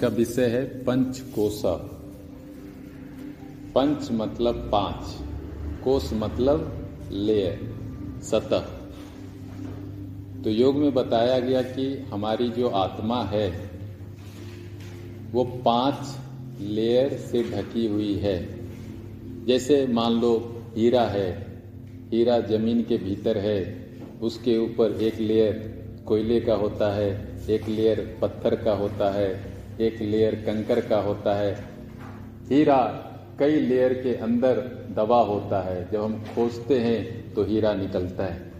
का विषय है पंच कोसा पंच मतलब पाँच कोस मतलब लेयर, सतह। तो योग में बताया गया कि हमारी जो आत्मा है, वो पाँच लेयर से ढकी हुई है। जैसे मान लो, हीरा है, हीरा ज़मीन के भीतर है, उसके ऊपर एक लेयर कोयले का होता है, एक लेयर पत्थर का होता है एक लेयर कंकर का होता है। हीरा कई लेयर के अंदर दबा होता है। जब हम खोजते हैं तो हीरा निकलता है।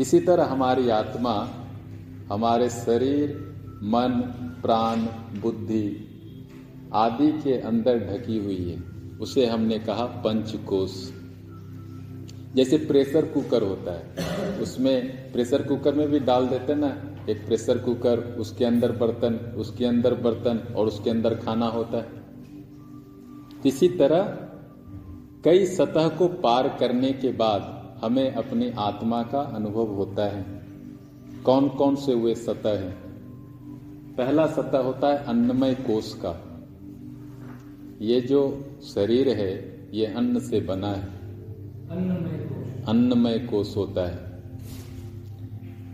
इसी तरह हमारी आत्मा, हमारे शरीर, मन, प्राण, बुद्धि आदि के अंदर ढकी हुई है। उसे हमने कहा पंचकोश। जैसे प्रेशर कुकर होता है, उसमें प्रेशर कुकर में भी डाल देते ना एक प्रेशर कुकर उसके अंदर बर्तन उसके अंदर बर्तन और उसके अंदर खाना होता है। इसी तरह कई सतह को पार करने के बाद हमें अपनी आत्मा का अनुभव होता है। कौन कौन से हुए सतह हैं? पहला सतह होता है अन्नमय कोष का। ये जो शरीर है ये अन्न से बना है। अन्नमय कोष होता है।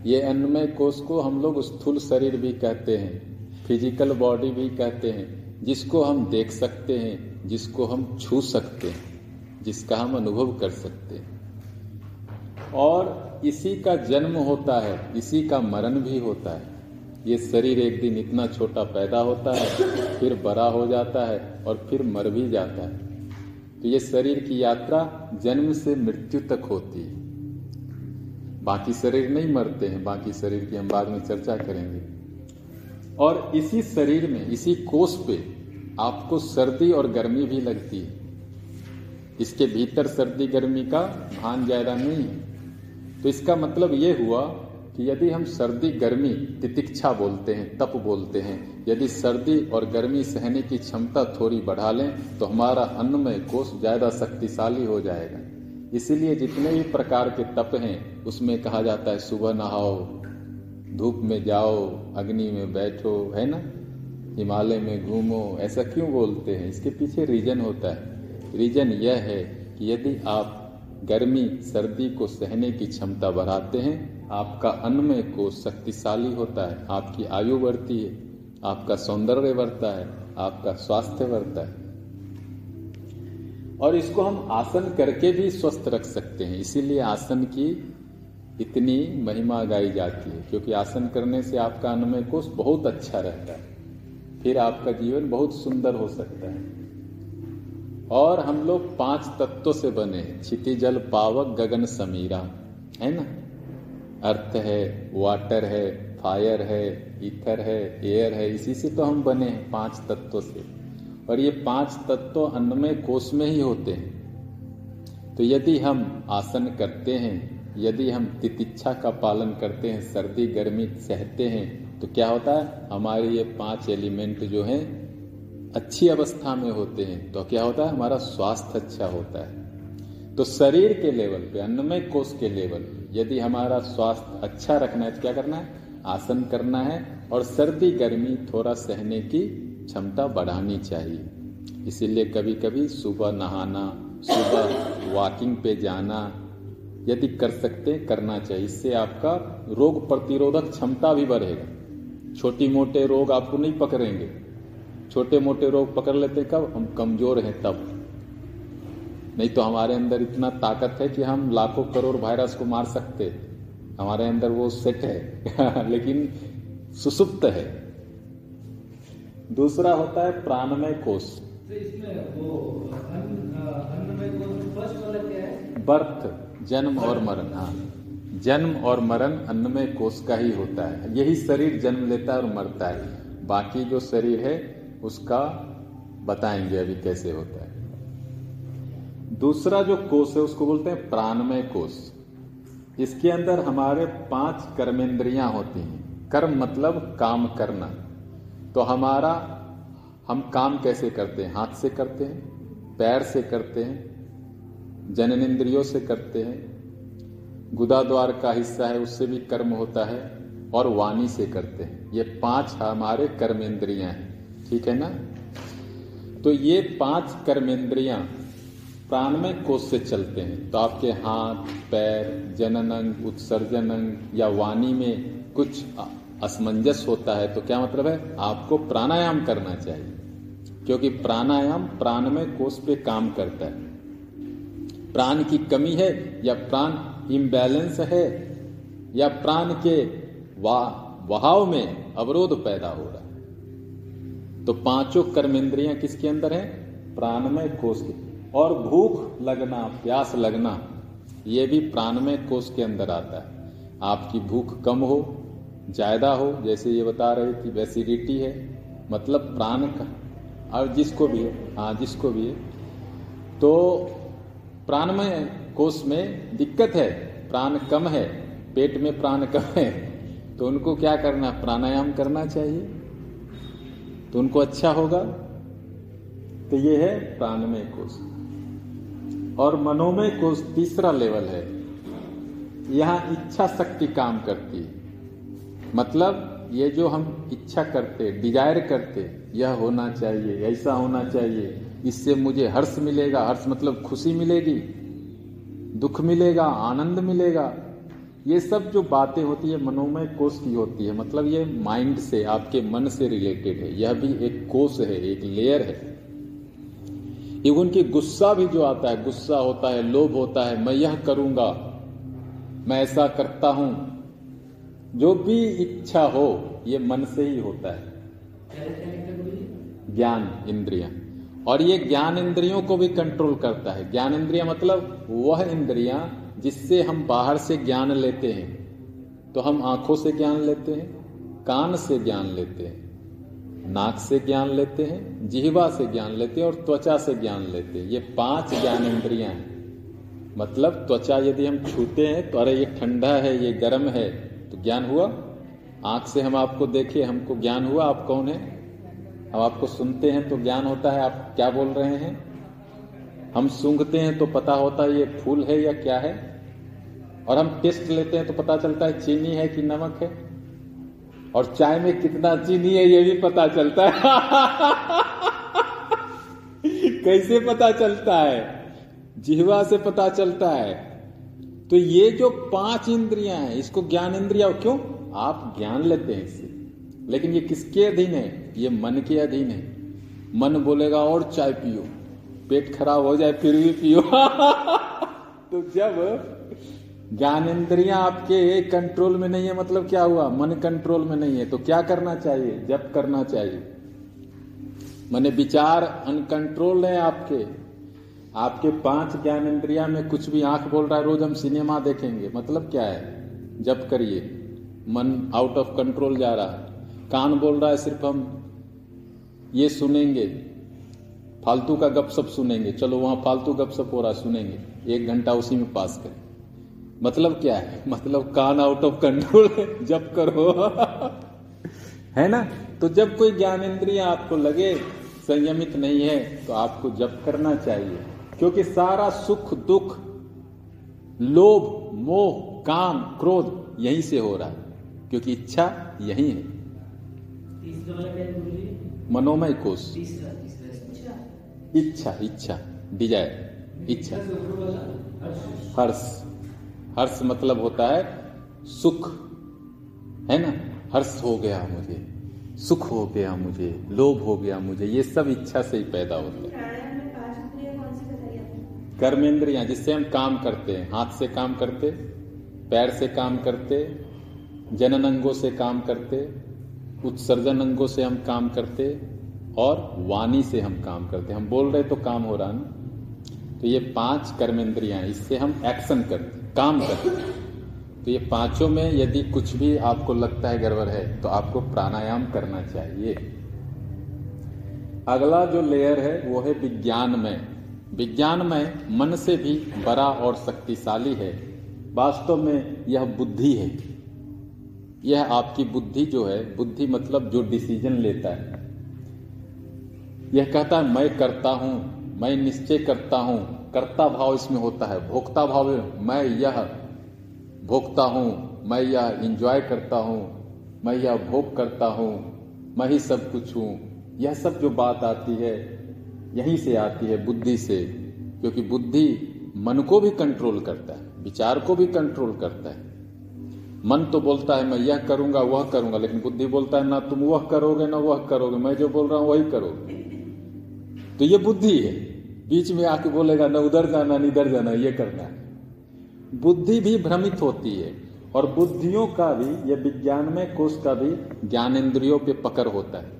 ये अन्नमय कोष को हम लोग स्थूल शरीर भी कहते हैं फ़िज़िकल बॉडी भी कहते हैं, जिसको हम देख सकते हैं, जिसको हम छू सकते हैं, जिसका हम अनुभव कर सकते हैं। और इसी का जन्म होता है, इसी का मरण भी होता है। ये शरीर एक दिन इतना छोटा पैदा होता है, फिर बड़ा हो जाता है और फिर मर भी जाता है। तो ये शरीर की यात्रा जन्म से मृत्यु तक होती है। बाकी शरीर नहीं मरते हैं, बाकी शरीर की हम बाद में चर्चा करेंगे। और इसी शरीर में, इसी कोष पे आपको सर्दी और गर्मी भी लगती है। इसके भीतर सर्दी गर्मी का भान ज़्यादा नहीं है। तो इसका मतलब ये हुआ कि यदि हम सर्दी गर्मी तितिक्षा बोलते हैं, तप बोलते हैं, यदि सर्दी और गर्मी सहने की क्षमता थोड़ी बढ़ा लें तो हमारा अन्नमय कोष ज़्यादा शक्तिशाली हो जाएगा। इसीलिए जितने भी प्रकार के तप हैं, उसमें कहा जाता है, सुबह नहाओ, धूप में जाओ, अग्नि में बैठो, है ना? हिमालय में घूमो, ऐसा क्यों बोलते हैं? इसके पीछे रीजन होता है। रीजन यह है कि यदि आप गर्मी, सर्दी को सहने की क्षमता बढ़ाते हैं, आपका अन्नमय कोष शक्तिशाली होता है, आपकी आयु बढ़ती है, आपका सौंदर्य बढ़ता है, आपका स्वास्थ्य बढ़ता है। और इसको हम आसन करके भी स्वस्थ रख सकते हैं। इसीलिए आसन की इतनी महिमा गाई जाती है, क्योंकि आसन करने से आपका अन्नमय कोष बहुत अच्छा रहता है। फिर आपका जीवन बहुत सुंदर हो सकता है। और हम लोग पाँच तत्वों से बने क्षिति जल, पावक, गगन, समीरा। है ना? अर्थ है, वाटर है, फायर है ईथर है, एयर है, इसी से तो हम बने हैं पाँच तत्वों से। और ये पाँच तत्व अन्नमय कोष में ही होते हैं। तो यदि हम आसन करते हैं, यदि हम तितिक्षा का पालन करते हैं, सर्दी, गर्मी सहते हैं तो क्या होता है? हमारे ये पाँच एलिमेंट जो हैं, अच्छी अवस्था में होते हैं। तो क्या होता है? हमारा स्वास्थ्य अच्छा होता है। तो शरीर के लेवल पे अन्नमय कोष के लेवल पे, यदि हमारा स्वास्थ्य अच्छा रखना है तो क्या करना है? आसन करना है। और सर्दी, गर्मी, थोड़ा सहने की क्षमता बढ़ानी चाहिए। इसीलिए कभी कभी सुबह नहाना, सुबह वॉकिंग पे जाना, यदि कर सकते हैं, करना चाहिए। इससे आपका रोग प्रतिरोधक क्षमता भी बढ़ेगा। छोटी मोटे रोग आपको नहीं पकड़ेंगे। छोटे मोटे रोग पकड़ लेते कब? हम कमज़ोर हैं तब। नहीं तो हमारे अंदर इतना ताकत है कि हम लाखों करोड़ वायरस को मार सकते हमारे अंदर वो सेट है। लेकिन सुसुप्त है। दूसरा होता है प्राणमय कोष। बर्थ जन्म और मरण हाँ। जन्म और मरण अन्नमय कोष का ही होता है। यही शरीर जन्म लेता है और मरता है। बाकी जो शरीर है उसका बताएँगे अभी कैसे होता है। दूसरा जो कोष है उसको बोलते हैं प्राणमय कोष। इसके अंदर हमारे पाँच कर्मेंद्रियाँ होती हैं। कर्म मतलब काम करना। तो हमारा, हम काम कैसे करते हैं? हाथ से करते हैं? पैर से करते हैं? जननेन्द्रियों से करते हैं? गुदा द्वार का हिस्सा है, उससे भी कर्म होता है और वाणी से करते हैं। ये पाँच हमारे कर्मेंद्रियाँ हैं। ठीक है ना? तो ये पाँच कर्मेंद्रियाँ प्राणमय कोष से चलते हैं। तो आपके हाथ, पैर जनन अंग उत्सर्जन अंग या वाणी में कुछ असमंजस होता है तो क्या मतलब है? आपको प्राणायाम करना चाहिए। क्योंकि प्राणायाम प्राणमय कोष पे काम करता है। प्राण की कमी है, या प्राण इम्बैलेंस है, या प्राण के वहाव में अवरोध पैदा हो रहा है। तो पाँचों कर्म कर्मेंद्रियाँ किसके अंदर है? प्राणमय कोष के। और भूख लगना, प्यास लगना, ये भी प्राणमय कोष के अंदर आता है। आपकी भूख कम हो ज़्यादा हो, जैसे ये बता रहे कि वेसिडिटी है मतलब प्राण का, और जिसको भी है हाँ जिसको भी है। तो प्राणमय कोष में दिक्कत है, प्राण कम है, पेट में प्राण कम है तो उनको क्या करना, प्राणायाम करना चाहिए। तो उनको अच्छा होगा। तो ये है प्राणमय कोष। और मनोमय कोष तीसरा लेवल है। यहाँ इच्छा शक्ति काम करती है। मतलब ये जो हम इच्छा करते डिज़ायर करते, यह होना चाहिए, ऐसा होना चाहिए। इससे मुझे हर्ष मिलेगा। हर्ष मतलब खुशी मिलेगी, दुख मिलेगा, आनंद मिलेगा। ये सब जो बातें होती है, मनोमय कोष की होती है। मतलब ये माइंड से, आपके मन से रिलेटेड है। यह भी एक कोष है, एक लेयर है। इवन की गुस्सा भी जो आता है, गुस्सा होता है, लोभ होता है, मैं यह करूँगा, मैं ऐसा करता हूँ। जो भी इच्छा हो, ये मन से ही होता है। ज्ञान इंद्रिया। और ये ज्ञान इंद्रियों को भी कंट्रोल करता है। ज्ञान इंद्रिया मतलब वह इंद्रिया जिससे हम बाहर से ज्ञान लेते हैं। तो हम आँखों से ज्ञान लेते हैं, कान से ज्ञान लेते हैं, नाक से ज्ञान लेते हैं, जिहवा से ज्ञान लेते हैं और त्वचा से ज्ञान लेते हैं। ये पाँच ज्ञान इंद्रिया हैं। मतलब त्वचा यदि हम छूते हैं तो अरे ये ठंडा है, ये गर्म है तो ज्ञान हुआ। आँख से हम आपको देखे, हमको ज्ञान हुआ, आप कौन है? हम आपको सुनते हैं तो ज्ञान होता है, आप क्या बोल रहे हैं? हम सूंघते हैं तो पता होता है ये फूल है या क्या है? और हम टेस्ट लेते हैं तो पता चलता है चीनी है कि नमक है। और चाय में कितना चीनी है ये भी पता चलता है। कैसे पता चलता है? जिहवा से पता चलता है। तो ये जो पाँच इंद्रियाँ हैं, इसको ज्ञान इंद्रिया क्यों? आप ज्ञान लेते हैं इससे। लेकिन ये किसके अधीन है? ये मन के अधीन है। मन बोलेगा, और चाय पियो। पेट खराब हो जाए, फिर भी पियो। तो जब ज्ञान इंद्रिया आपके कंट्रोल में नहीं है मतलब क्या हुआ? मन कंट्रोल में नहीं है। तो क्या करना चाहिए? जब करना चाहिए। मैंने विचार अनकंट्रोल है आपके। आपके पाँच ज्ञान इंद्रिया में कुछ भी आँख बोल रहा है, रोज हम सिनेमा देखेंगे। मतलब क्या है? जब करिए। मन आउट ऑफ़ कंट्रोल जा रहा है। कान बोल रहा है, सिर्फ़ हम ये सुनेंगे। फालतू का गपसप सुनेंगे। चलो, वहाँ फालतू गपसप हो रहा सुनेंगे। एक घंटा उसी में पास करें। मतलब क्या है? मतलब कान आउट ऑफ़ कंट्रोल है जब करो। है ना? तो जब कोई ज्ञान इंद्रिय आपको लगे, संयमित नहीं है तो आपको जब करना चाहिए। क्योंकि सारा सुख, दुख, लोभ, मोह, काम, क्रोध यहीं से हो रहा है, क्योंकि इच्छा यही है। मनोमय कोष। इच्छा इच्छा, डिज़ायर, इच्छा। हर्ष। हर्ष मतलब होता है सुख। है ना? हर्ष हो गया मुझे, सुख हो गया मुझे, लोभ हो गया मुझे, ये सब इच्छा से ही पैदा होता है। कर्मेंद्रिया जिससे हम काम करते हैं, हाथ से काम करते, पैर से काम करते जनन अंगों से काम करते, उत्सर्जन अंगों से हम काम करते और वाणी से हम काम करते। हम बोल रहे तो काम हो रहा ना? तो ये पाँच कर्मेंद्रिया इससे हम एक्शन करते, काम करते। तो ये पाँचों में यदि कुछ भी आपको लगता है गड़बड़ है तो आपको प्राणायाम करना चाहिए। अगला जो लेयर है, वो है विज्ञानमय। विज्ञानमय मन से भी बड़ा और शक्तिशाली है। वास्तव में यह बुद्धि है। यह आपकी बुद्धि जो है, बुद्धि मतलब जो डिसीज़न लेता है। यह कहता है, मैं करता हूँ, मैं निश्चय करता हूँ, कर्ता भाव इसमें होता है, भोक्ता भाव, मैं यह भोगता हूँ, मैं यह इंजॉय करता हूँ, मैं यह भोग करता हूँ, मैं ही सब कुछ हूँ। यह सब जो बात आती है यहीं से आती है बुद्धि से, क्योंकि बुद्धि मन को भी कंट्रोल करता है, विचार को भी कंट्रोल करता है। मन तो बोलता है, मैं यह करूँगा, वह करूँगा, लेकिन बुद्धि बोलता है, ना तुम वह करोगे, ना वह करोगे, मैं जो बोल रहा हूँ वही करोगे। तो ये बुद्धि है। बीच में आके बोलेगा, ना उधर जाना, न इधर जाना, ये करना है। बुद्धि भी भ्रमित होती है, और बुद्धियों का भी यह विज्ञान में कोष का भी ज्ञानेन्द्रियों पे पकड़ होता है।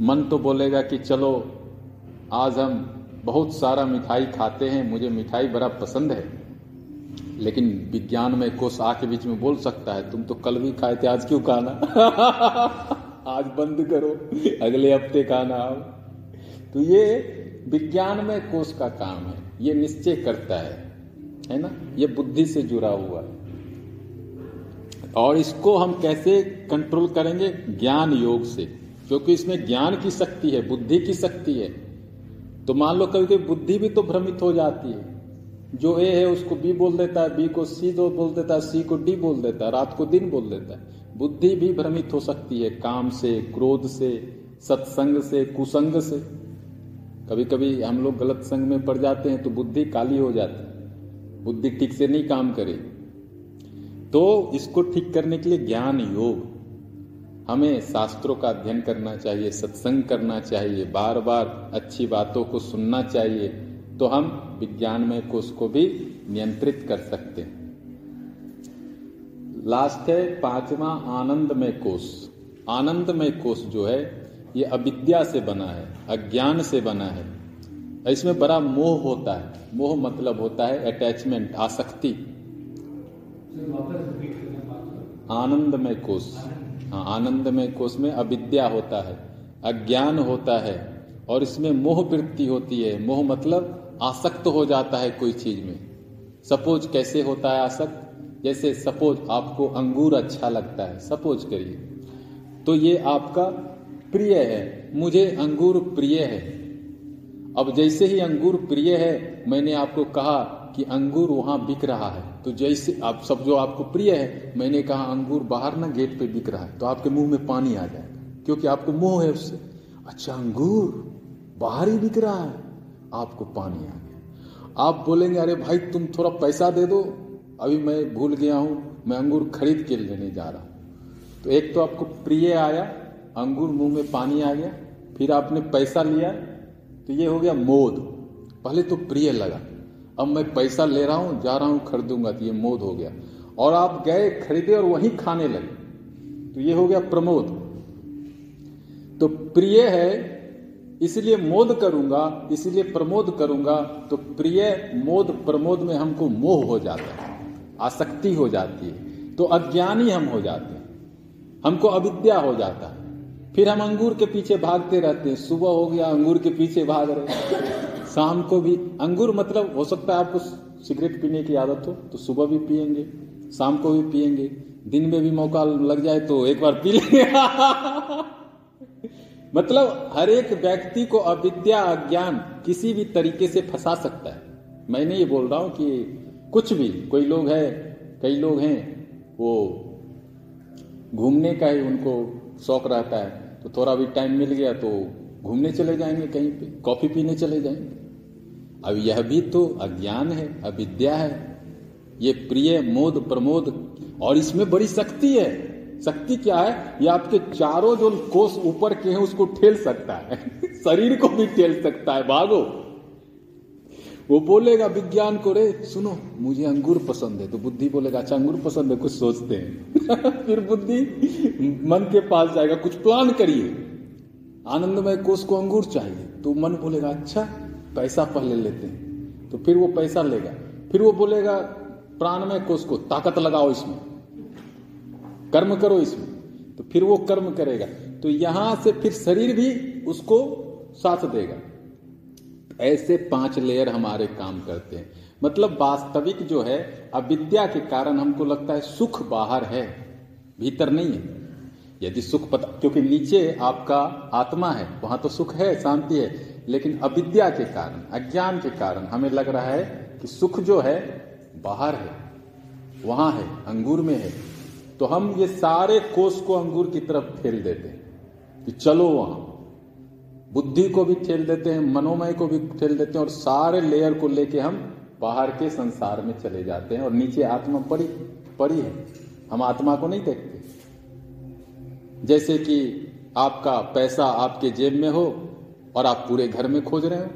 मन तो बोलेगा कि चलो आज हम बहुत सारा मिठाई खाते हैं, मुझे मिठाई बड़ा पसंद है। लेकिन विज्ञान में कोष आके बीच में बोल सकता है, तुम तो कल भी खाए थे, आज क्यों खाना? आज बंद करो, अगले हफ़्ते खाना आओ। तो ये विज्ञान में कोष का काम है, ये निश्चय करता है है ना? ये बुद्धि से जुड़ा हुआ है। और इसको हम कैसे कंट्रोल करेंगे? ज्ञान योग से, क्योंकि इसमें ज्ञान की शक्ति है, बुद्धि की शक्ति है। तो मान लो कभी कभी बुद्धि भी तो भ्रमित हो जाती है। जो ए है उसको बी बोल देता है, बी को सी दो बोल देता है, सी को डी बोल देता है, रात को दिन बोल देता है। बुद्धि भी भ्रमित हो सकती है काम से, क्रोध से, सत्संग से, कुसंग से। कभी कभी हम लोग गलत संग में पड़ जाते हैं तो बुद्धि काली हो जाती है। बुद्धि ठीक से नहीं काम करे। तो इसको ठीक करने के लिए ज्ञान योग। हमें शास्त्रों का अध्ययन करना चाहिए सत्संग करना चाहिए बार बार अच्छी बातों को सुनना चाहिए तो हम विज्ञान में कोष को भी नियंत्रित कर सकते हैं। लास्ट है पांचवा आनंदमय कोष। आनंदमय कोष जो है ये अविद्या से बना है अज्ञान से बना है। इसमें बड़ा मोह होता है। मोह मतलब होता है अटैचमेंट आसक्ति। आनंदमय कोष। हाँ आनंदमय कोष में अविद्या होता है, अज्ञान होता है, और इसमें मोह वृत्ति होती है। मोह मतलब आसक्त हो जाता है कोई चीज़ में। सपोज़ कैसे होता है आसक्त? जैसे सपोज़ आपको अंगूर अच्छा लगता है, सपोज़ करिए। तो ये आपका प्रिय है। मुझे अंगूर प्रिय है। अब जैसे ही अंगूर प्रिय है, मैंने आपको कहा कि अंगूर वहाँ बिक रहा है। तो जैसे आप, सब जो आपको प्रिय है, मैंने कहा अंगूर बाहर ना गेट पे बिक रहा है तो आपके मुँह में पानी आ जाएगा, क्योंकि आपको मोह है उससे। अच्छा अंगूर बाहर ही बिक रहा है, आपको पानी आ गया। आप बोलेंगे, अरे भाई, तुम थोड़ा पैसा दे दो। अभी मैं भूल गया हूँ, मैं अंगूर खरीद के लेने जा रहा हूँ। तो एक तो आपको प्रिय आया, अंगूर मुँह में पानी आ गया, फिर आपने पैसा लिया तो ये हो गया मोद। पहले तो प्रिय लगा। अब मैं पैसा ले रहा हूँ, जा रहा हूँ, खरीदूँगा तो ये मोद हो गया। और आप गए, खरीदे और वहीं खाने लगे। तो ये हो गया प्रमोद। तो प्रिय है, इसलिए मोद करूँगा, इसलिए प्रमोद करूँगा तो प्रिय, मोद, प्रमोद में हमको मोह हो जाता है, आसक्ति हो जाती है तो अज्ञानी हम हो जाते हैं, हमको अविद्या हो जाता है। फिर हम अंगूर के पीछे भागते रहते हैं, सुबह हो गया, अंगूर के पीछे भाग रहे शाम को भी अंगूर मतलब हो सकता है आपको सिगरेट पीने की आदत हो तो सुबह भी पियेंगे, शाम को भी पियेंगे, दिन में भी मौका लग जाए तो एक बार पी लेंगे। मतलब हर एक व्यक्ति को अविद्या अज्ञान किसी भी तरीके से फंसा सकता है। मैं नहीं ये बोल रहा हूँ कि कुछ भी, कोई लोग है, कई लोग हैं, वो घूमने का ही उनको शौक रहता है तो थोड़ा भी टाइम मिल गया तो घूमने चले जाएँगे कहीं पे, कॉफ़ी पीने चले जाएँगे। अब यह भी तो अज्ञान है, अविद्या है। ये प्रिय, मोद, प्रमोद, और इसमें बड़ी शक्ति है। शक्ति क्या है? ये आपके चारों जो कोष ऊपर के हैं, उसको ठेल सकता है। शरीर को भी ठेल सकता है। भागो। वो बोलेगा, विज्ञान को रे, सुनो, मुझे अंगूर पसंद है। तो बुद्धि बोलेगा अच्छा अंगूर पसंद है, कुछ सोचते हैं। फिर बुद्धि मन के पास जाएगा, कुछ प्लान करिए। आनंदमय कोष को अंगूर चाहिए। तो मन बोलेगा अच्छा पैसा पहले लेते हैं। तो फिर वो पैसा लेगा। फिर वो बोलेगा प्राणमय कोष को ताकत लगाओ इसमें। कर्म करो इसमें। तो फिर वो कर्म करेगा। तो यहाँ से फिर शरीर भी उसको साथ देगा। ऐसे पाँच लेयर हमारे काम करते हैं। मतलब वास्तविक जो है, अविद्या के कारण हमको लगता है सुख बाहर है, भीतर नहीं है। यदि सुख पता क्योंकि नीचे आपका आत्मा है, वहाँ तो सुख है, शांति है। लेकिन अविद्या के कारण, अज्ञान के कारण हमें लग रहा है कि सुख जो है, बाहर है, वहाँ है, अंगूर में है। तो हम ये सारे कोष को अंगूर की तरफ़ फेल देते हैं कि चलो वहाँ। बुद्धि को भी ठेल देते हैं, मनोमय को भी ठेल देते हैं और सारे लेयर को लेके हम बाहर के संसार में चले जाते हैं और नीचे आत्मा पड़ी पड़ी है। हम आत्मा को नहीं देखते। जैसे कि आपका पैसा आपके जेब में हो और आप पूरे घर में खोज रहे हो?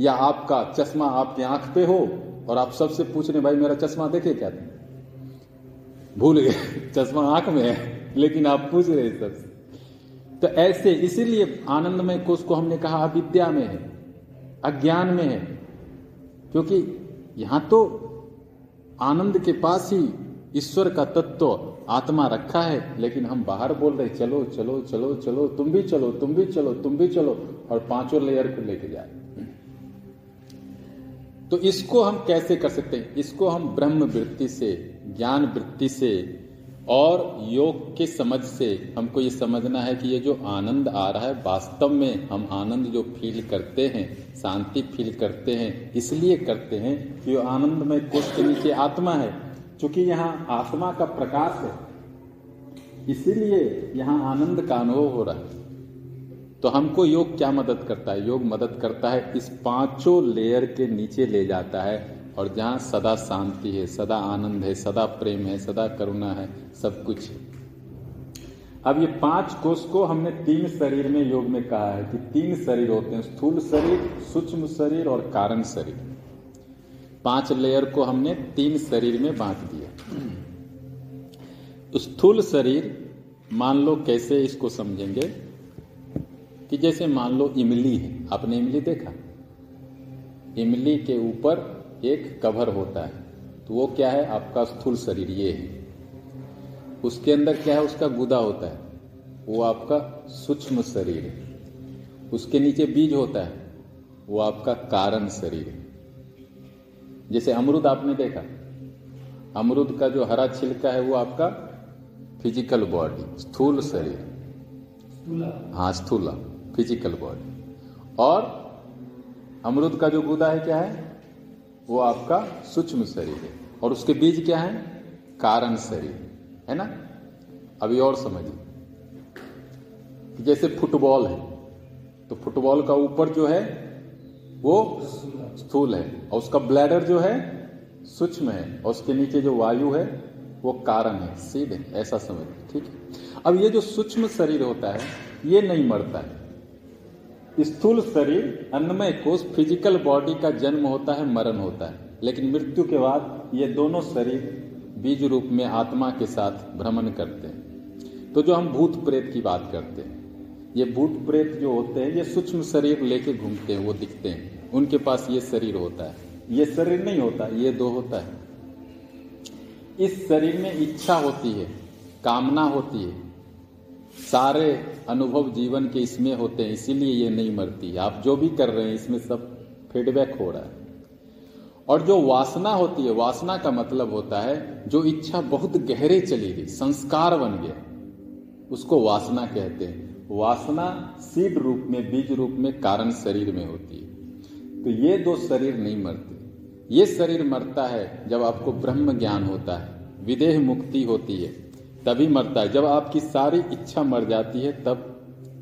या आपका चश्मा आपके आँख पे हो और आप सबसे पूछ रहे भाई, मेरा चश्मा देखे क्या तुम? भूल गए। चश्मा आँख में है, लेकिन आप पूछ रहे सबसे। तो ऐसे इसीलिए आनंदमय कोष को हमने कहा अविद्या में है, अज्ञान में है। क्योंकि यहाँ तो आनंद के पास ही ईश्वर का तत्व आत्मा रखा है, लेकिन हम बाहर बोल रहे, चलो चलो चलो चलो, तुम भी चलो, तुम भी चलो, तुम भी चलो, और पाँचों लेयर को लेके जाए। तो इसको हम कैसे कर सकते हैं? इसको हम ब्रह्म वृत्ति से, ज्ञान वृत्ति से और योग के समझ से हमको ये समझना है कि ये जो आनंद आ रहा है, वास्तव में हम आनंद जो फील करते हैं, शांति फील करते हैं, इसलिए करते हैं कि आनंद में कोष के नीचे आत्मा है। क्योंकि यहाँ आत्मा का प्रकाश है, इसीलिए यहाँ आनंद का अनुभव हो रहा है। तो हमको योग क्या मदद करता है? योग मदद करता है, इस पाँचों लेयर के नीचे ले जाता है, और जहाँ सदा शांति है, सदा आनंद है, सदा प्रेम है, सदा करुणा है, सब कुछ है। अब ये पाँच कोष को हमने तीन शरीर में योग में कहा है कि तीन शरीर होते हैं, स्थूल शरीर, सूक्ष्म शरीर और कारण शरीर। पाँच लेयर को हमने तीन शरीर में बांट दिया। स्थूल शरीर, मान लो कैसे इसको समझेंगे? कि जैसे मान लो इमली है, आपने इमली देखा? इमली के ऊपर एक कवर होता है तो वो क्या है? आपका स्थूल शरीर ये है। उसके अंदर क्या है? उसका गुदा होता है। वो आपका सूक्ष्म शरीर है। उसके नीचे बीज होता है। वो आपका कारण शरीर है। जैसे अमरुद आपने देखा। अमरुद का जो हरा छिलका है वो आपका फ़िज़िकल बॉडी स्थूल शरीर। हाँ स्थूला फ़िज़िकल बॉडी और अमरुद का जो गुदा है क्या है? वो आपका सूक्ष्म शरीर है। और उसके बीज क्या है? कारण शरीर है ना? अभी और समझिए। जैसे फुटबॉल है तो फुटबॉल का ऊपर जो है वो स्थूल है और उसका ब्लैडर जो है, सूक्ष्म है और उसके नीचे जो वायु है, वो कारण है, सीधे, ऐसा समझ ठीक है? अब ये जो सूक्ष्म शरीर होता है, ये नहीं मरता है। स्थूल शरीर अन्नमय कोष फ़िज़िकल बॉडी का जन्म होता है, मरण होता है। लेकिन मृत्यु के बाद ये दोनों शरीर बीज रूप में आत्मा के साथ भ्रमण करते हैं। तो जो हम भूत प्रेत की बात करते हैं ये भूत प्रेत जो होते हैं, ये सूक्ष्म शरीर लेके घूमते हैं, वो दिखते हैं। उनके पास ये शरीर होता है। ये शरीर नहीं होता, ये दो होता है। इस शरीर में इच्छा होती है, कामना होती है। सारे अनुभव जीवन के इसमें होते हैं, इसीलिए ये नहीं मरती। आप जो भी कर रहे हैं, इसमें सब फीडबैक हो रहा है। और जो वासना होती है, वासना का मतलब होता है, जो इच्छा बहुत गहरे चली गई, संस्कार बन गया, उसको वासना कहते हैं। वासना सीड रूप में, बीज रूप में कारण शरीर में होती है। तो ये दो शरीर नहीं मरते। ये शरीर मरता है जब आपको ब्रह्म ज्ञान होता है, विदेह मुक्ति होती है, तभी मरता है। जब आपकी सारी इच्छा मर जाती है, तब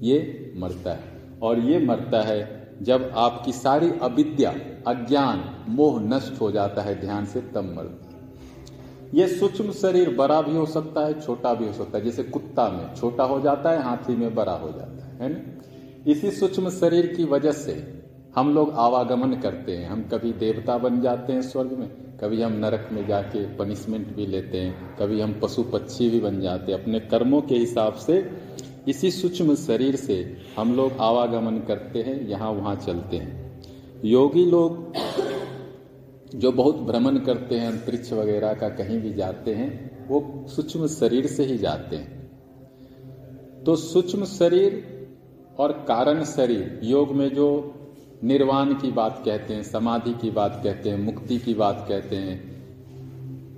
ये मरता है। और ये मरता है जब आपकी सारी अविद्या, अज्ञान, मोह नष्ट हो जाता है ध्यान से, तब मरता है। ये सूक्ष्म शरीर बड़ा भी हो सकता है, छोटा भी हो सकता है। जैसे कुत्ता में छोटा हो जाता है, हाथी में बड़ा हो जाता है है ना? इसी सूक्ष्म शरीर की वजह से हम लोग आवागमन करते हैं। हम कभी देवता बन जाते हैं स्वर्ग में, कभी हम नरक में जाके पनिशमेंट भी लेते हैं, कभी हम पशु पक्षी भी बन जाते हैं। अपने कर्मों के हिसाब से इसी सूक्ष्म शरीर से हम लोग आवागमन करते हैं यहाँ वहाँ चलते हैं। योगी लोग जो बहुत भ्रमण करते हैं, अंतरिक्ष वगैरह का कहीं भी जाते हैं, वो सूक्ष्म शरीर से ही जाते हैं। तो सूक्ष्म शरीर और कारण शरीर, योग में जो निर्वाण की बात कहते हैं, समाधि की बात कहते हैं, मुक्ति की बात कहते हैं,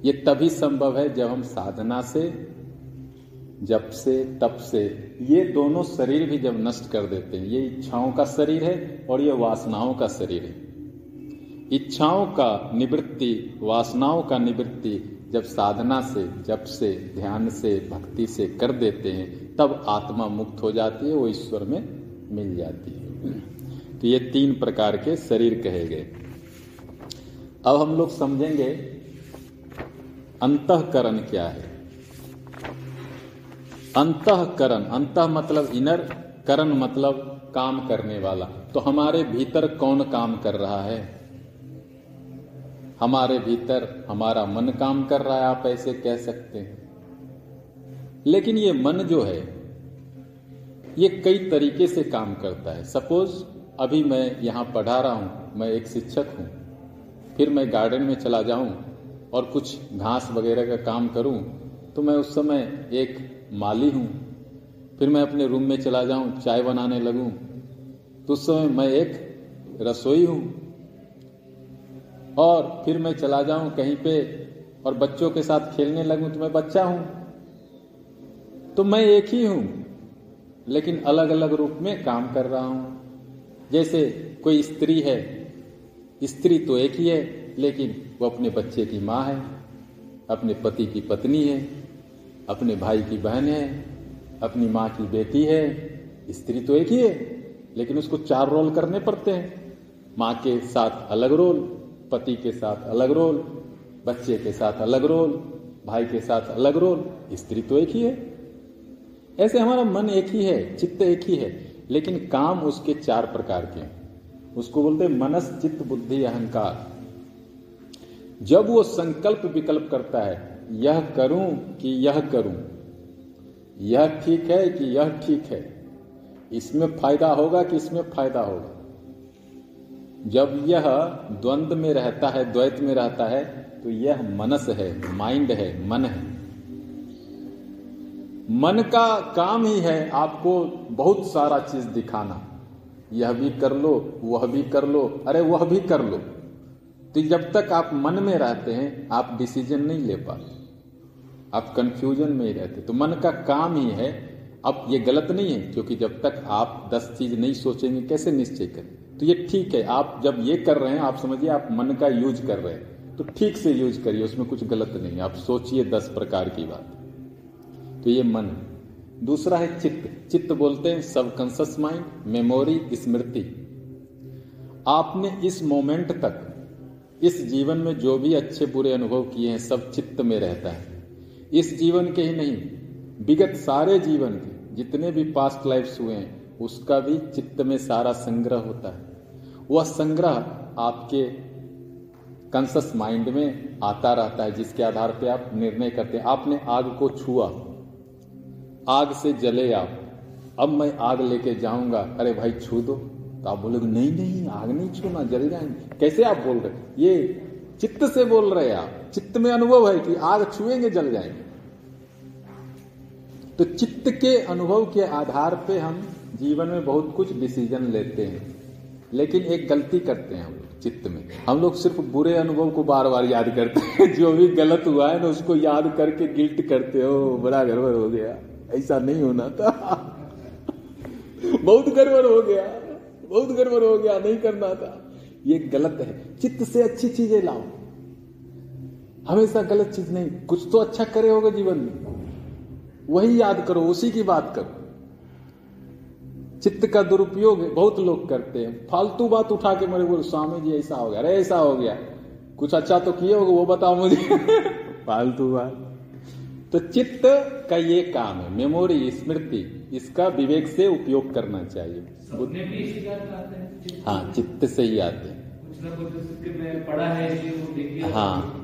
ये तभी संभव है जब हम साधना से जब से, तप से, ये दोनों शरीर भी जब नष्ट कर देते हैं। ये इच्छाओं का शरीर है और ये वासनाओं का शरीर है। इच्छाओं का निवृत्ति, वासनाओं का निवृत्ति जब साधना से, जप से, ध्यान से, भक्ति से कर देते हैं, तब आत्मा मुक्त हो जाती है, वो ईश्वर में मिल जाती है। तो ये तीन प्रकार के शरीर कहे गए। अब हम लोग समझेंगे अंतकरण क्या है। अंतकरण, अंत मतलब इनर, करण मतलब काम करने वाला। तो हमारे भीतर कौन काम कर रहा है? हमारे भीतर हमारा मन काम कर रहा है, आप ऐसे कह सकते हैं। लेकिन ये मन जो है, ये कई तरीके से काम करता है। सपोज़, अभी मैं यहाँ पढ़ा रहा हूँ, मैं एक शिक्षक हूँ, फिर मैं गार्डन में चला जाऊँ और कुछ घास वगैरह का काम करूँ तो मैं उस समय एक माली हूँ। फिर मैं अपने रूम में चला जाऊँ, चाय बनाने लगूं तो उस समय मैं एक रसोई हूँ। और फिर मैं चला जाऊँ कहीं पे और बच्चों के साथ खेलने लगूं तो मैं बच्चा हूँ। तो मैं एक ही हूँ, लेकिन अलग अलग रूप में काम कर रहा हूँ। जैसे कोई स्त्री है, स्त्री तो एक ही है, लेकिन वो अपने बच्चे की माँ है, अपने पति की पत्नी है, अपने भाई की बहन है, अपनी माँ की बेटी है, स्त्री तो एक ही है, लेकिन उसको चार रोल करने पड़ते हैं। माँ के साथ अलग रोल पति के साथ अलग रोल, बच्चे के साथ अलग रोल, भाई के साथ अलग रोल, स्त्री तो एक ही है। ऐसे हमारा मन एक ही है, चित्त एक ही है, लेकिन काम उसके चार प्रकार के हैं। उसको बोलते मनस, चित्त, बुद्धि, अहंकार। जब वो संकल्प विकल्प करता है, यह करूँ कि यह करूँ, यह ठीक है कि यह ठीक है, इसमें फ़ायदा होगा कि इसमें फ़ायदा होगा। जब यह द्वंद में रहता है, द्वैत में रहता है तो यह मनस है माइंड है, मन है। मन का काम ही है आपको बहुत सारा चीज़ दिखाना। यह भी कर लो, वह भी कर लो, अरे वह भी कर लो। तो जब तक आप मन में रहते हैं, आप डिसीज़न नहीं ले पाते। आप कंफ्यूजन में ही रहते। तो मन का काम ही है। अब ये गलत नहीं है, क्योंकि जब तक आप दस चीज़ नहीं सोचेंगे, कैसे निश्चय करें? तो ये ठीक है, आप जब ये कर रहे हैं, आप समझिए आप मन का यूज़ कर रहे हैं तो ठीक से यूज़ करिए, उसमें कुछ गलत नहीं है। आप सोचिए दस प्रकार की बात। तो ये मन। दूसरा है चित्त। चित्त बोलते हैं सबकॉन्सियस माइंड, मेमोरी, स्मृति। आपने इस मोमेंट तक, इस जीवन में जो भी अच्छे बुरे अनुभव किए हैं, सब चित्त में रहता है। इस जीवन के ही नहीं, विगत सारे जीवन के, जितने भी पास्ट लाइफ्स हुए हैं, उसका भी चित्त में सारा संग्रह होता है। वह संग्रह आपके कंसस माइंड में आता रहता है, जिसके आधार पर आप निर्णय करते हैं। आपने आग को छुआ। आग से जले आप। अब मैं आग लेके जाऊँगा। अरे भाई, छू दो। तो आप बोलोगे, नहीं नहीं, आग नहीं छूना, जल जाएँगे। कैसे आप बोल रहे ये चित्त से बोल रहे आप। चित्त में अनुभव है कि आग छुएँगे, जल जाएँगे। तो चित्त के अनुभव के आधार पे हम जीवन में बहुत कुछ डिसीज़न लेते हैं। लेकिन एक गलती करते हैं हम लोग, चित्त में। हम लोग सिर्फ़ बुरे अनुभव को बार बार याद करते हैं। जो भी गलत हुआ है ना, उसको याद करके गिल्ट करते हो, बड़ा गड़बड़ हो गया। ऐसा नहीं होना था। बहुत गड़बड़ हो गया। बहुत गड़बड़ हो गया, नहीं करना था। ये गलत है। चित्त से अच्छी चीज़ें लाओ। हमेशा गलत चीज़ नहीं, कुछ तो अच्छा करे होगा जीवन में। वही याद करो, उसी की बात करो। चित्त का दुरुपयोग बहुत लोग करते हैं। फालतू बात उठा के मेरे बोले स्वामी जी ऐसा हो गया। अरे ऐसा हो गया। कुछ अच्छा तो किए होगा वो बताओ मुझे। फालतू बात। तो चित्त का ये काम है मेमोरी स्मृति इसका विवेक से उपयोग करना चाहिए। हाँ चित्त से? ही आते हैं। पढ़ा है हाँ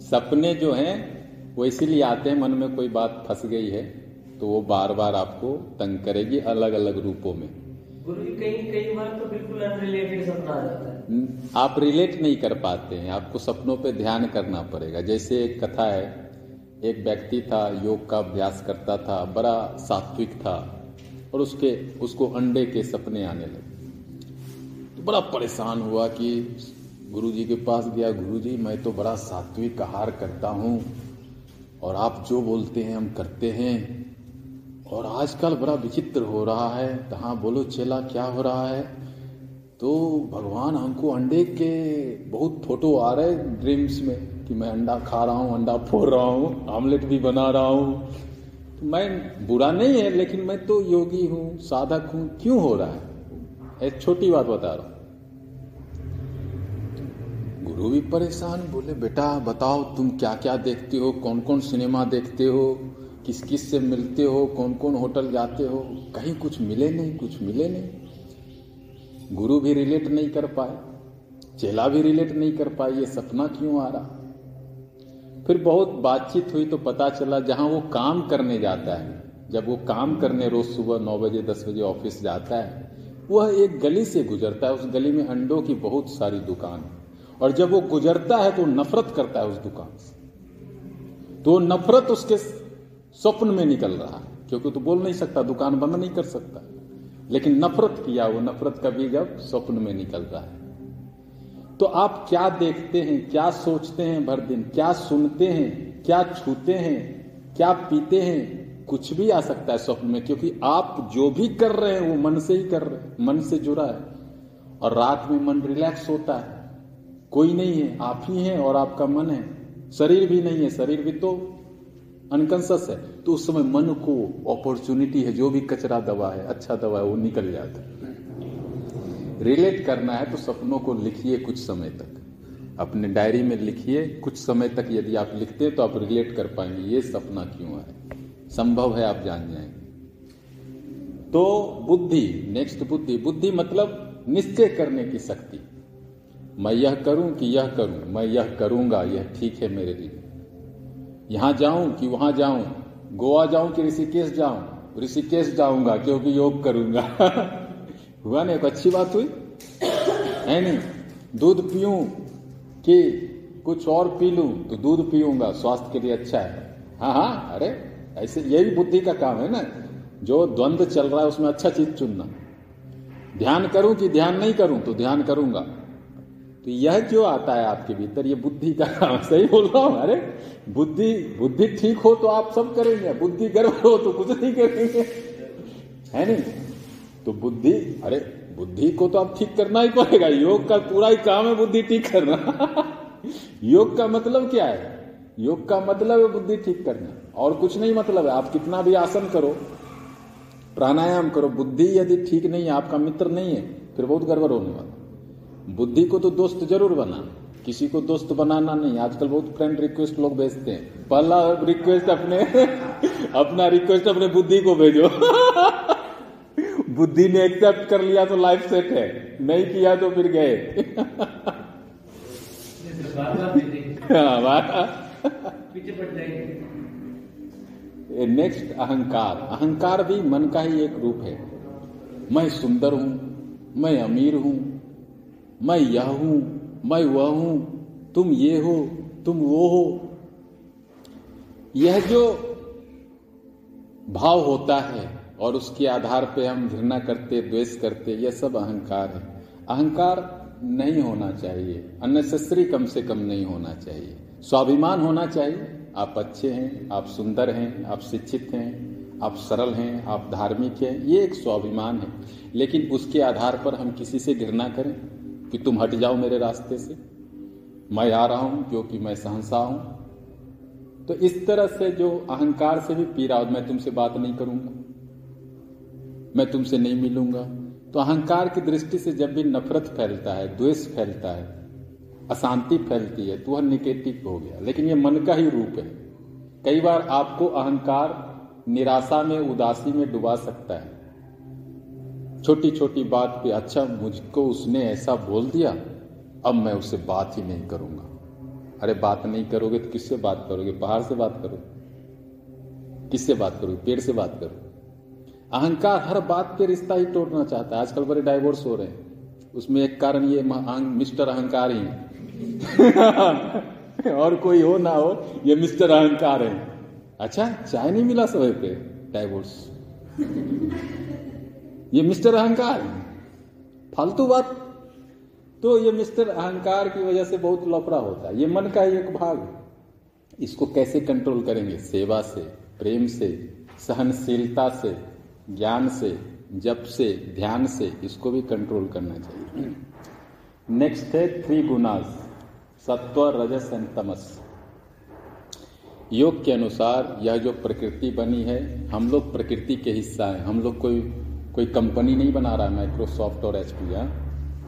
सपने जो हैं वो इसीलिए आते हैं मन में कोई बात फंस गई है। तो वो बार बार आपको तंग करेगी अलग अलग रूपों में। कई कई बार तो बिल्कुल अनरिलेटेड सपना आ जाता है। आप रिलेट नहीं कर पाते हैं आपको सपनों पे ध्यान करना पड़ेगा। जैसे एक कथा है एक व्यक्ति था योग का अभ्यास करता था बड़ा सात्विक था और उसके उसको अंडे के सपने आने लगे। तो बड़ा परेशान हुआ कि गुरुजी के पास गया गुरुजी मैं तो बड़ा सात्विक आहार करता हूँ और आप जो बोलते हैं हम करते हैं। और आजकल बड़ा विचित्र हो रहा है। तो हाँ बोलो चेला, क्या हो रहा है? तो भगवान हमको अंडे के बहुत फ़ोटो आ रहे ड्रीम्स में, कि मैं अंडा खा रहा हूँ, अंडा फोड़ रहा हूँ, आमलेट भी बना रहा हूँ। तो मैं, बुरा नहीं है, लेकिन मैं तो योगी हूँ, साधक हूँ, क्यों हो रहा है? एक छोटी बात बता रहा हूँ। गुरु भी परेशान, बोले, बेटा, बताओ, तुम क्या क्या देखते हो? कौन कौन सिनेमा देखते हो? किस किस से मिलते हो कौन कौन होटल जाते हो, कहीं कुछ मिले नहीं, कुछ मिले नहीं। गुरु भी रिलेट नहीं कर पाए, चेला भी रिलेट नहीं कर पाए, ये सपना क्यों आ रहा? फिर बहुत बातचीत हुई तो पता चला जहाँ वो काम करने जाता है। जब वो काम करने रोज सुबह नौ बजे, दस बजे ऑफ़िस जाता है, वह एक गली से गुजरता है। उस गली में अंडों की बहुत सारी दुकान है। और जब वो गुजरता है तो नफरत करता है उस दुकान से। तो नफरत उसके स्वप्न में निकल रहा है। क्योंकि तो बोल नहीं सकता, दुकान बंद नहीं कर सकता। लेकिन नफरत किया वो नफरत कभी जब स्वप्न में निकल रहा है। तो आप क्या देखते हैं, क्या सोचते हैं भर दिन? क्या सुनते हैं, क्या छूते हैं, क्या पीते हैं? कुछ भी आ सकता है स्वप्न में, क्योंकि आप जो भी कर रहे हैं वो मन से ही कर रहे हैं, मन से जुड़ा है। और रात में मन रिलैक्स होता है। कोई नहीं है, आप ही हैं और आपका मन है। शरीर भी नहीं है, शरीर भी तो अनकॉन्सियस है तो उस समय मन को अपॉर्चुनिटी है, जो भी कचरा दवा है अच्छा दवा है, वो निकल जाता है। रिलेट करना है तो सपनों को लिखिए कुछ समय तक। अपने डायरी में लिखिए, कुछ समय तक यदि आप लिखते हैं तो आप रिलेट कर पाएँगे, ये सपना क्यों है? संभव है आप जान जाएँगे तो बुद्धि नेक्स्ट बुद्धि। बुद्धि मतलब निश्चय करने की शक्ति। मैं यह करूँ कि यह करूँ, मैं यह करूँगा, यह ठीक है मेरे लिए। यहाँ जाऊँ कि वहाँ जाऊँ? गोवा जाऊँ कि ऋषिकेश जाऊँ? ऋषिकेश जाऊँगा, क्योंकि योग करूँगा। हुआ ना एक अच्छी बात हुई? है नहीं? दूध पीऊं कि कुछ और पी लूँ तो दूध पीऊँगा, स्वास्थ्य के लिए अच्छा है। हाँ हाँ अरे, ऐसे यही बुद्धि का काम है ना। जो द्वंद्व चल रहा है, उसमें अच्छा चीज़ चुनना। ध्यान करूँ कि ध्यान नहीं करूँ तो ध्यान करूँगा। तो यह जो आता है आपके भीतर, ये बुद्धि का काम सही बोल रहा हूँ? अरे, बुद्धि बुद्धि ठीक हो तो आप सब करेंगे, बुद्धि गर्व हो तो कुछ नहीं करेंगे। है नहीं? तो बुद्धि, अरे, बुद्धि को तो आप ठीक करना ही पड़ेगा। योग का पूरा ही काम है बुद्धि ठीक करना। योग का मतलब क्या है? योग का मतलब है बुद्धि ठीक करना। और कुछ नहीं मतलब है। आप कितना भी आसन करो, प्राणायाम करो, बुद्धि यदि ठीक नहीं है, आपका मित्र नहीं है, फिर बहुत गड़बड़ होने वाला। बुद्धि को तो दोस्त ज़रूर बना, किसी को दोस्त बनाना नहीं। आजकल बहुत फ्रेंड रिक्वेस्ट लोग भेजते हैं। पहला रिक्वेस्ट अपने, अपना रिक्वेस्ट अपने बुद्धि को भेजो। बुद्धि ने एक्सेप्ट कर लिया तो लाइफ सेट है। नहीं किया तो फिर गए। नेक्स्ट अहंकार। अहंकार भी मन का ही एक रूप है। मैं सुंदर हूँ, मैं अमीर हूँ मैं यह हूँ, मैं वह हूँ, तुम ये हो, तुम वो हो। यह जो भाव होता है और उसके आधार पे हम घृणा करते, द्वेष करते, यह सब अहंकार है। अहंकार नहीं होना चाहिए अननेसेसरी कम से कम नहीं होना चाहिए। स्वाभिमान होना चाहिए, आप अच्छे हैं, आप सुंदर हैं, आप शिक्षित हैं, आप सरल हैं, आप धार्मिक हैं, ये एक स्वाभिमान है। लेकिन उसके आधार पर हम किसी से घृणा करें। कि तुम हट जाओ मेरे रास्ते से। मैं आ रहा हूँ क्योंकि मैं सहनसा हूँ। तो इस तरह से जो अहंकार से भी पी रहा हूँ मैं तुमसे बात नहीं करूँगा, मैं तुमसे नहीं मिलूँगा। तो अहंकार की दृष्टि से जब भी नफरत फैलता है, द्वेष फैलता है, अशांति फैलती है तो वह निगेटिव हो गया। लेकिन यह मन का ही रूप है। कई बार आपको अहंकार निराशा में, उदासी में डुबा सकता है। छोटी छोटी बात पे अच्छा मुझको उसने ऐसा बोल दिया, अब मैं उससे बात ही नहीं करूँगा। अरे, बात नहीं करोगे तो किससे बात करोगे? बाहर से बात करो। किससे बात करोगे? पेड़ से बात करो। अहंकार हर बात पे रिश्ता ही तोड़ना चाहता है। आजकल बड़े डाइवोर्स हो रहे हैं। उसमें एक कारण ये मिस्टर अहंकार ही। और कोई हो ना हो, ये मिस्टर अहंकार है। अच्छा चाय नहीं मिला समय पे? डाइवोर्स ये मिस्टर अहंकार फालतू बात। तो ये मिस्टर अहंकार की वजह से बहुत लफड़ा होता है। ये मन का एक भाग इसको कैसे कंट्रोल करेंगे? सेवा से, प्रेम से, सहनशीलता से, ज्ञान से जब से, ध्यान से इसको भी कंट्रोल करना चाहिए। नेक्स्ट है थ्री गुनास सत्व, रजस एंड तमस। योग के अनुसार यह जो प्रकृति बनी है, हम लोग प्रकृति के हिस्सा हैं। हम लोग कोई कोई कंपनी नहीं बना रहा है माइक्रोसॉफ्ट और एच पी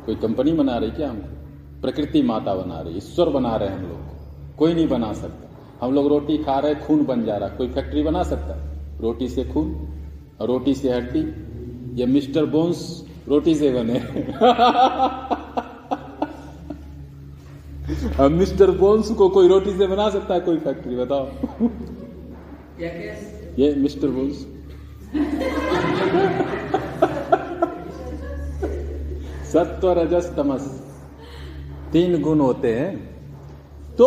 कोई कंपनी बना रही क्या हमको प्रकृति माता बना रही ईश्वर बना रहे हैं हम लोग कोई नहीं बना सकता। हम लोग रोटी खा रहे खून बन जा रहा। कोई फैक्ट्री बना सकता? रोटी से खून और रोटी से हड्डी ये मिस्टर बोन्स रोटी से बने। अब मिस्टर बोन्स को कोई रोटी से बना सकता है कोई फैक्ट्री बताओ। ये मिस्टर बोन्स। सत्व रजस तमस तीन गुण होते हैं। तो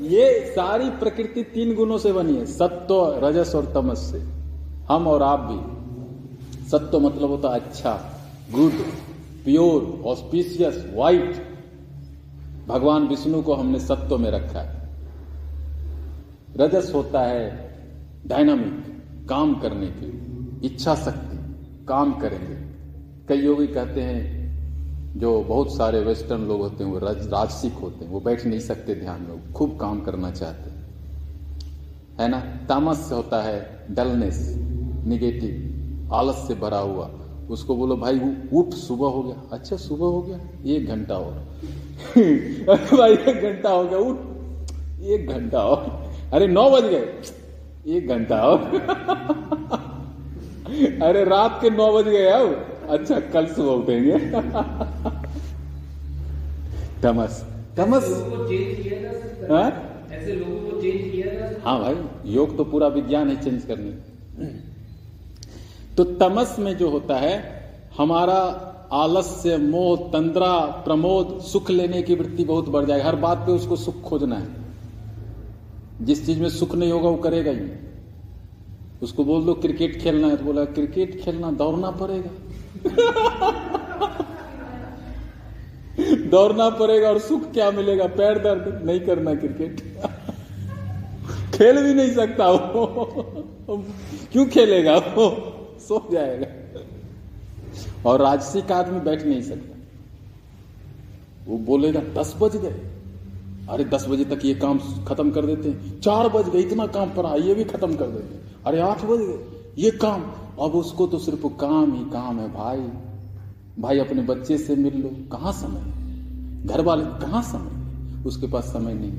ये सारी प्रकृति तीन गुणों से बनी है, सत्व, रजस और तमस से। हम और आप भी। सत्व मतलब होता अच्छा गुड प्योर ऑस्पिशियस वाइट भगवान विष्णु को हमने सत्व में रखा है। रजस होता है डायनामिक काम करने की इच्छा शक्ति, काम करेंगे। कई योगी कहते हैं जो बहुत सारे वेस्टर्न लोग होते हैं वो राज, राजसिक होते हैं वो बैठ नहीं सकते ध्यान में खूब काम करना चाहते हैं। है ना? तामस होता है डलनेस निगेटिव आलस से भरा हुआ। उसको बोलो भाई उठ सुबह हो गया। अच्छा सुबह हो गया? एक घंटा और। भाई एक घंटा हो गया उठ। एक घंटा और। अरे नौ बज गए। एक घंटा और। अरे रात के नौ बज गए अब। अच्छा कल सुबह उठेंगे। तमस तमस लोगों को चेंज किया जा सकता हाँ? ऐसे लोगों को चेंज किया जा हाँ। भाई योग तो पूरा विज्ञान है चेंज करने। तो तमस में जो होता है हमारा आलस्य मोह तंद्रा प्रमोद सुख लेने की वृत्ति बहुत बढ़ जाएगी। हर बात पे उसको सुख खोजना है। जिस चीज़ में सुख नहीं होगा वो करेगा ही उसको बोल दो क्रिकेट खेलना है। तो बोला क्रिकेट खेलना दौड़ना पड़ेगा। दौड़ना पड़ेगा और सुख क्या मिलेगा? पैर दर्द नहीं करना क्रिकेट। खेल भी नहीं सकता वो। क्यों खेलेगा वो? सो जाएगा। और राजसिक आदमी बैठ नहीं सकता। वो बोलेगा, दस बज गए। अरे, दस बजे तक ये काम खत्म कर देते हैं। चार बज गए, इतना काम पड़ा ये भी खत्म कर देते हैं। अरे, आठ बज गए। ये काम अब उसको तो सिर्फ़ काम ही काम है, भाई। भाई, अपने बच्चे से मिल लो। कहाँ समय? घर वाले कहाँ समय? उसके पास समय नहीं।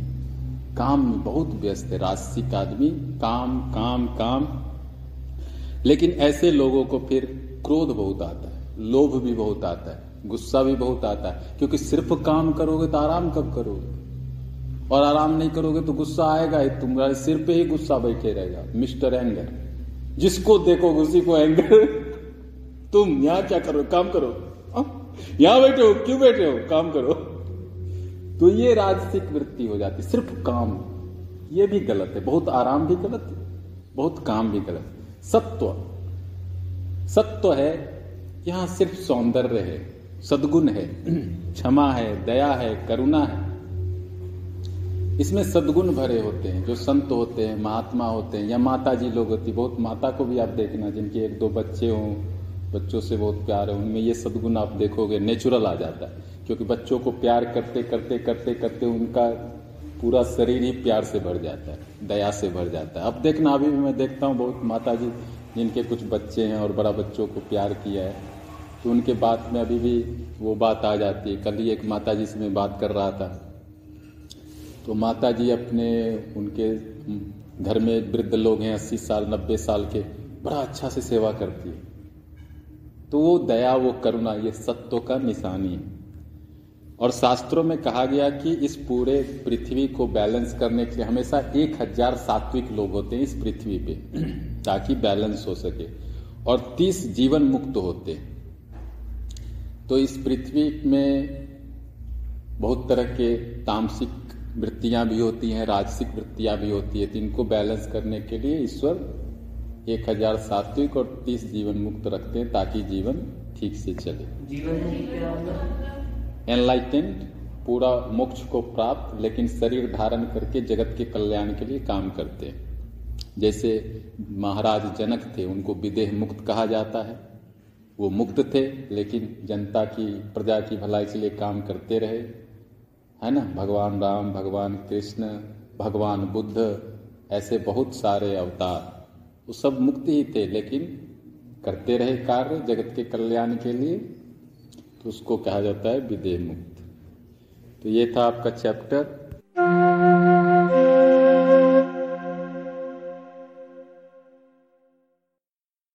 काम में बहुत व्यस्त है, राजसिक आदमी। काम काम काम। लेकिन ऐसे लोगों को फिर क्रोध बहुत आता है, लोभ भी बहुत आता है, गुस्सा भी बहुत आता है, क्योंकि सिर्फ़ काम करोगे तो आराम कब करोगे? और आराम नहीं करोगे तो गुस्सा आएगा ही, तुम्हारे सिर पे ही गुस्सा बैठे रहेगा। मिस्टर एंगर जिसको देखो उसी को एंगर तुम यहाँ क्या करो? काम करो। यहाँ बैठे हो? क्यों बैठे हो? काम करो। तो ये राजसिक वृत्ति हो जाती सिर्फ़ काम। ये भी गलत है। बहुत आराम भी गलत है। बहुत काम भी गलत है। सत्व। सत्व है। यहाँ सिर्फ़ सौंदर्य है। सदगुण है। क्षमा है। दया है। करुणा है। इसमें सदगुण भरे होते हैं, जो संत होते हैं, महात्मा होते हैं, या माता जी लोग होती बहुत माता को भी आप देखना, जिनके एक दो बच्चे हों, बच्चों से बहुत प्यार है, उनमें ये सदगुण आप देखोगे नेचुरल आ जाता है। क्योंकि बच्चों को प्यार करते करते करते करते उनका पूरा शरीर ही प्यार से भर जाता है, दया से भर जाता है। अब देखना, अभी भी मैं देखता हूँ, बहुत माता जी जिनके कुछ बच्चे हैं और बड़ा बच्चों को प्यार किया है तो उनके बात में अभी भी वो बात आ जाती है। कल ही एक माता जी से मैं बात कर रहा था तो माता जी अपने, उनके घर में वृद्ध लोग हैं, अस्सी साल, नब्बे साल के, बड़ा अच्छा से सेवा करती है। तो वो दया, वो करुणा, ये सत्व का निशानी है। और शास्त्रों में कहा गया कि इस पूरे पृथ्वी को बैलेंस करने के लिए हमेशा एक हज़ार सात्विक लोग होते हैं इस पृथ्वी पे, ताकि बैलेंस हो सके, और तीस जीवन मुक्त होते हैं। तो इस पृथ्वी में बहुत तरह के तामसिक वृत्तियाँ भी होती हैं, राजसिक वृत्तियाँ भी होती है तो इनको बैलेंस करने के लिए ईश्वर एक हज़ार सात्विक और तीस जीवन मुक्त रखते हैं ताकि जीवन ठीक से चले। जीवन एनलाइटेंड पूरा मोक्ष को प्राप्त, लेकिन शरीर धारण करके जगत के कल्याण के लिए काम करते हैं। जैसे महाराज जनक थे, उनको विदेह मुक्त कहा जाता है। वो मुक्त थे, लेकिन जनता की, प्रजा की भलाई के लिए काम करते रहे। है ना? भगवान राम, भगवान कृष्ण, भगवान बुद्ध, ऐसे बहुत सारे अवतार। वो सब मुक्ति ही थे, लेकिन करते रहे कार्य जगत के कल्याण के लिए तो उसको कहा जाता है विदेह मुक्त। तो ये था आपका चैप्टर।